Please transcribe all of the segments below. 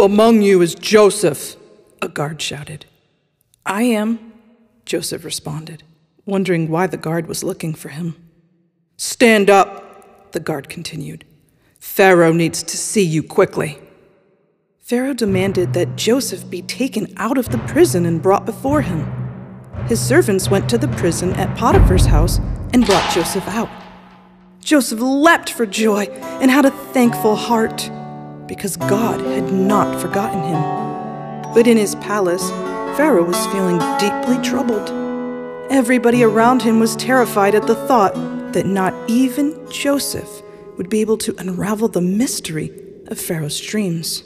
Among you is Joseph? A guard shouted. I am, Joseph responded, wondering why the guard was looking for him. Stand up, the guard continued. Pharaoh needs to see you quickly. Pharaoh demanded that Joseph be taken out of the prison and brought before him. His servants went to the prison at Potiphar's house and brought Joseph out. Joseph leapt for joy and had a thankful heart because God had not forgotten him. But in his palace, Pharaoh was feeling deeply troubled. Everybody around him was terrified at the thought that not even Joseph would be able to unravel the mystery of Pharaoh's dreams.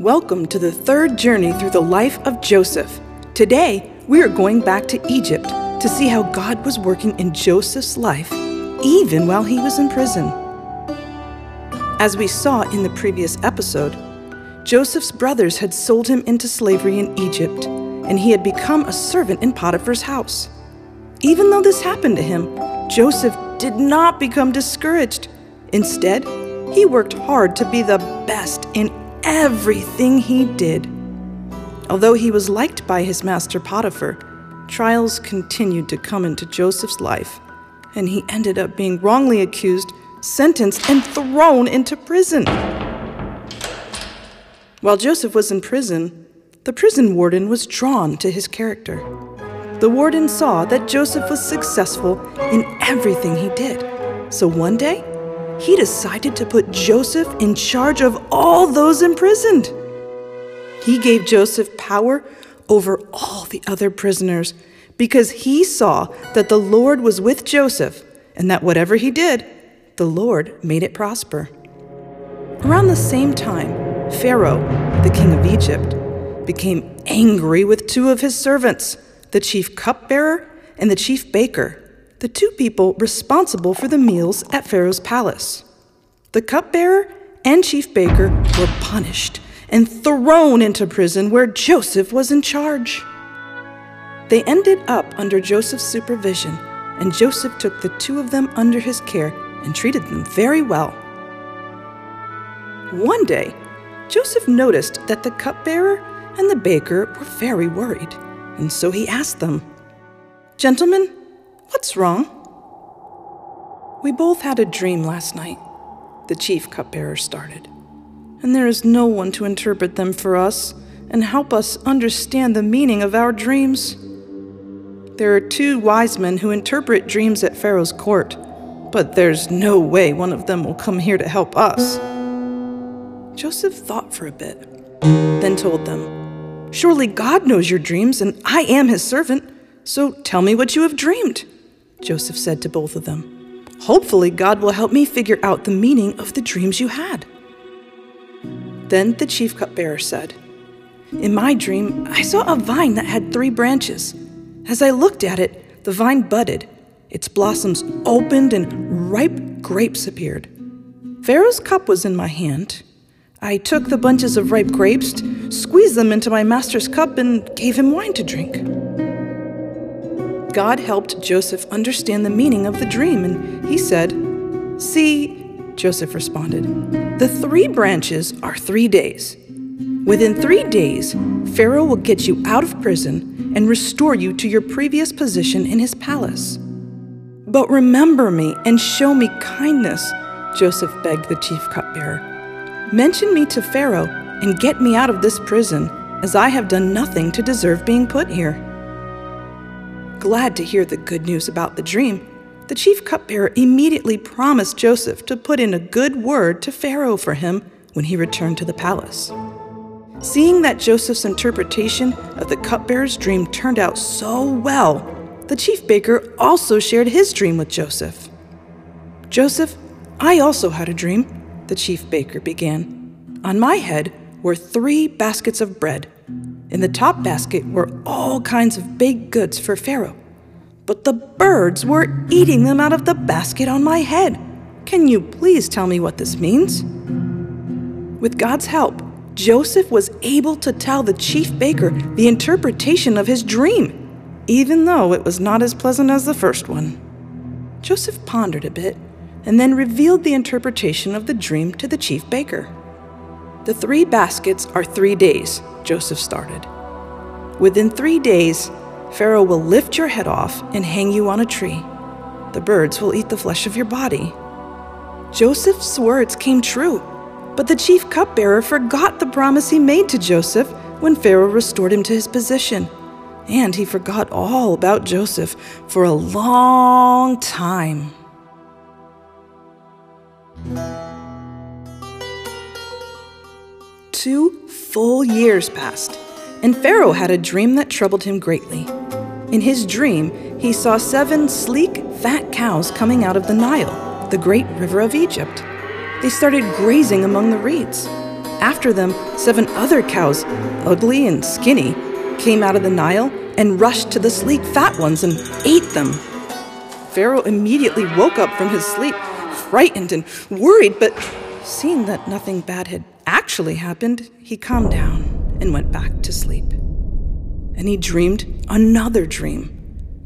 Welcome to the third journey through the life of Joseph. Today, we are going back to Egypt to see how God was working in Joseph's life, even while he was in prison. As we saw in the previous episode, Joseph's brothers had sold him into slavery in Egypt, and he had become a servant in Potiphar's house. Even though this happened to him, Joseph did not become discouraged. Instead, he worked hard to be the best in everything he did. Although he was liked by his master Potiphar, trials continued to come into Joseph's life, and he ended up being wrongly accused, sentenced, and thrown into prison. While Joseph was in prison, the prison warden was drawn to his character. The warden saw that Joseph was successful in everything he did. So one day, he decided to put Joseph in charge of all those imprisoned. He gave Joseph power over all the other prisoners because he saw that the Lord was with Joseph and that whatever he did, the Lord made it prosper. Around the same time, Pharaoh, the king of Egypt, became angry with two of his servants, the chief cupbearer and the chief baker the two people responsible for the meals at Pharaoh's palace. The cupbearer and chief baker were punished and thrown into prison where Joseph was in charge. They ended up under Joseph's supervision, and Joseph took the two of them under his care and treated them very well. One day, Joseph noticed that the cupbearer and the baker were very worried, and so he asked them, Gentlemen, What's wrong? We both had a dream last night, the chief cupbearer started, and there is no one to interpret them for us and help us understand the meaning of our dreams. There are two wise men who interpret dreams at Pharaoh's court, but there's no way one of them will come here to help us. Joseph thought for a bit, then told them, Surely God knows your dreams, and I am his servant, so tell me what you have dreamed. Joseph said to both of them. Hopefully, God will help me figure out the meaning of the dreams you had. Then the chief cupbearer said, In my dream, I saw a vine that had three branches. As I looked at it, the vine budded, its blossoms opened, and ripe grapes appeared. Pharaoh's cup was in my hand. I took the bunches of ripe grapes, squeezed them into my master's cup, and gave him wine to drink. God helped Joseph understand the meaning of the dream, and he said, See, Joseph responded, the three branches are three days. Within three days, Pharaoh will get you out of prison and restore you to your previous position in his palace. But remember me and show me kindness, Joseph begged the chief cupbearer. Mention me to Pharaoh and get me out of this prison, as I have done nothing to deserve being put here. Glad to hear the good news about the dream, the chief cupbearer immediately promised Joseph to put in a good word to Pharaoh for him when he returned to the palace. Seeing that Joseph's interpretation of the cupbearer's dream turned out so well, the chief baker also shared his dream with Joseph. Joseph, I also had a dream, the chief baker began. On my head were three baskets of bread in the top basket were all kinds of baked goods for Pharaoh, but the birds were eating them out of the basket on my head. Can you please tell me what this means? With God's help, Joseph was able to tell the chief baker the interpretation of his dream, even though it was not as pleasant as the first one. Joseph pondered a bit and then revealed the interpretation of the dream to the chief baker. The three baskets are three days, Joseph started. Within three days, Pharaoh will lift your head off and hang you on a tree. The birds will eat the flesh of your body. Joseph's words came true, but the chief cupbearer forgot the promise he made to Joseph when Pharaoh restored him to his position. And he forgot all about Joseph for a long time. Two full years passed, and Pharaoh had a dream that troubled him greatly. In his dream, he saw seven sleek, fat cows coming out of the Nile, the great river of Egypt. They started grazing among the reeds. After them, seven other cows, ugly and skinny, came out of the Nile and rushed to the sleek, fat ones and ate them. Pharaoh immediately woke up from his sleep, frightened and worried, but seeing that nothing bad had actually happened, he calmed down and went back to sleep. And he dreamed another dream.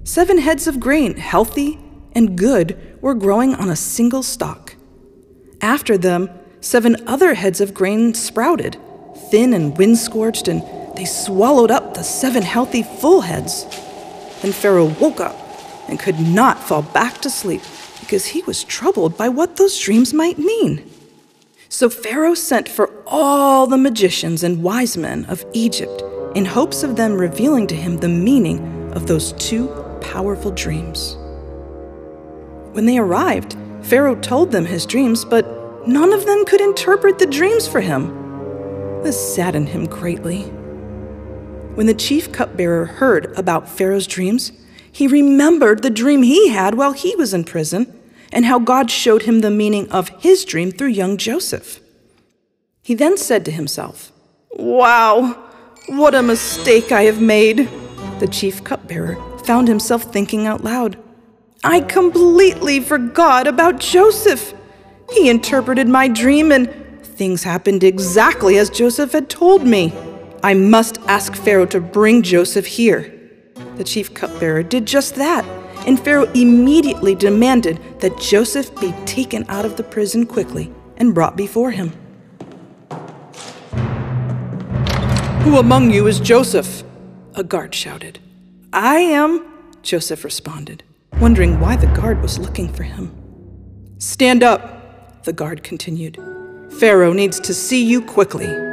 Seven heads of grain, healthy and good, were growing on a single stalk. After them, seven other heads of grain sprouted, thin and wind scorched, and they swallowed up the seven healthy full heads. Then Pharaoh woke up and could not fall back to sleep because he was troubled by what those dreams might mean. So Pharaoh sent for all the magicians and wise men of Egypt in hopes of them revealing to him the meaning of those two powerful dreams. When they arrived, Pharaoh told them his dreams, but none of them could interpret the dreams for him. This saddened him greatly. When the chief cupbearer heard about Pharaoh's dreams, he remembered the dream he had while he was in prison and how God showed him the meaning of his dream through young Joseph. He then said to himself, Wow, what a mistake I have made! The chief cupbearer found himself thinking out loud. I completely forgot about Joseph. He interpreted my dream and things happened exactly as Joseph had told me. I must ask Pharaoh to bring Joseph here. The chief cupbearer did just that and Pharaoh immediately demanded that Joseph be taken out of the prison quickly and brought before him. Who among you is Joseph? A guard shouted. I am, Joseph responded, wondering why the guard was looking for him. Stand up, the guard continued. Pharaoh needs to see you quickly.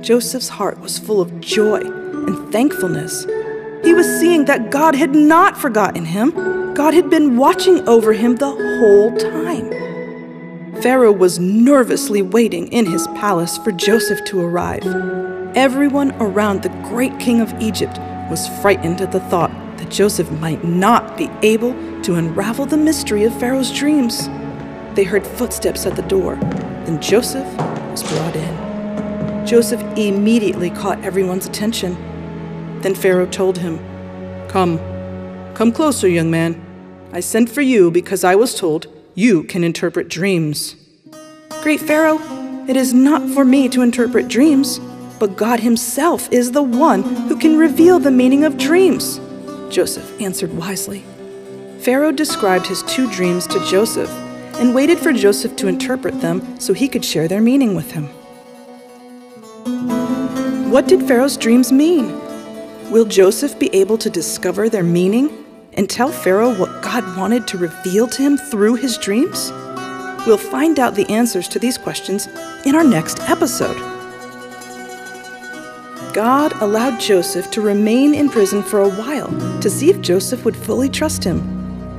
Joseph's heart was full of joy and thankfulness he was seeing that God had not forgotten him. God had been watching over him the whole time. Pharaoh was nervously waiting in his palace for Joseph to arrive. Everyone around the great king of Egypt was frightened at the thought that Joseph might not be able to unravel the mystery of Pharaoh's dreams. They heard footsteps at the door. Then Joseph was brought in. Joseph immediately caught everyone's attention. Then Pharaoh told him, Come, come closer, young man. I sent for you because I was told you can interpret dreams. Great Pharaoh, it is not for me to interpret dreams, but God Himself is the one who can reveal the meaning of dreams. Joseph answered wisely. Pharaoh described his two dreams to Joseph and waited for Joseph to interpret them so he could share their meaning with him. What did Pharaoh's dreams mean? Will Joseph be able to discover their meaning and tell Pharaoh what God wanted to reveal to him through his dreams? We'll find out the answers to these questions in our next episode. God allowed Joseph to remain in prison for a while to see if Joseph would fully trust him.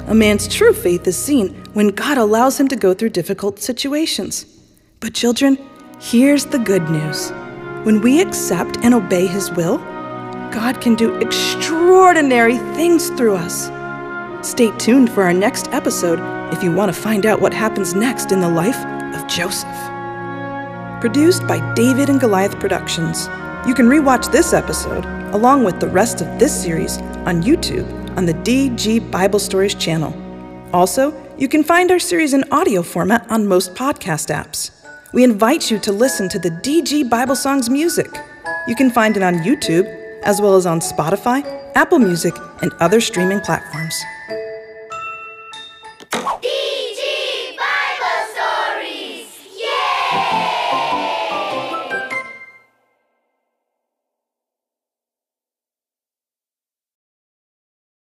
A man's true faith is seen when God allows him to go through difficult situations. But, children, here's the good news when we accept and obey His will, God can do extraordinary things through us. Stay tuned for our next episode if you want to find out what happens next in the life of Joseph. Produced by David and Goliath Productions. You can rewatch this episode along with the rest of this series on YouTube on the DG Bible Stories channel. Also, you can find our series in audio format on most podcast apps. We invite you to listen to the DG Bible Songs music. You can find it on YouTube as well as on Spotify, Apple Music, and other streaming platforms.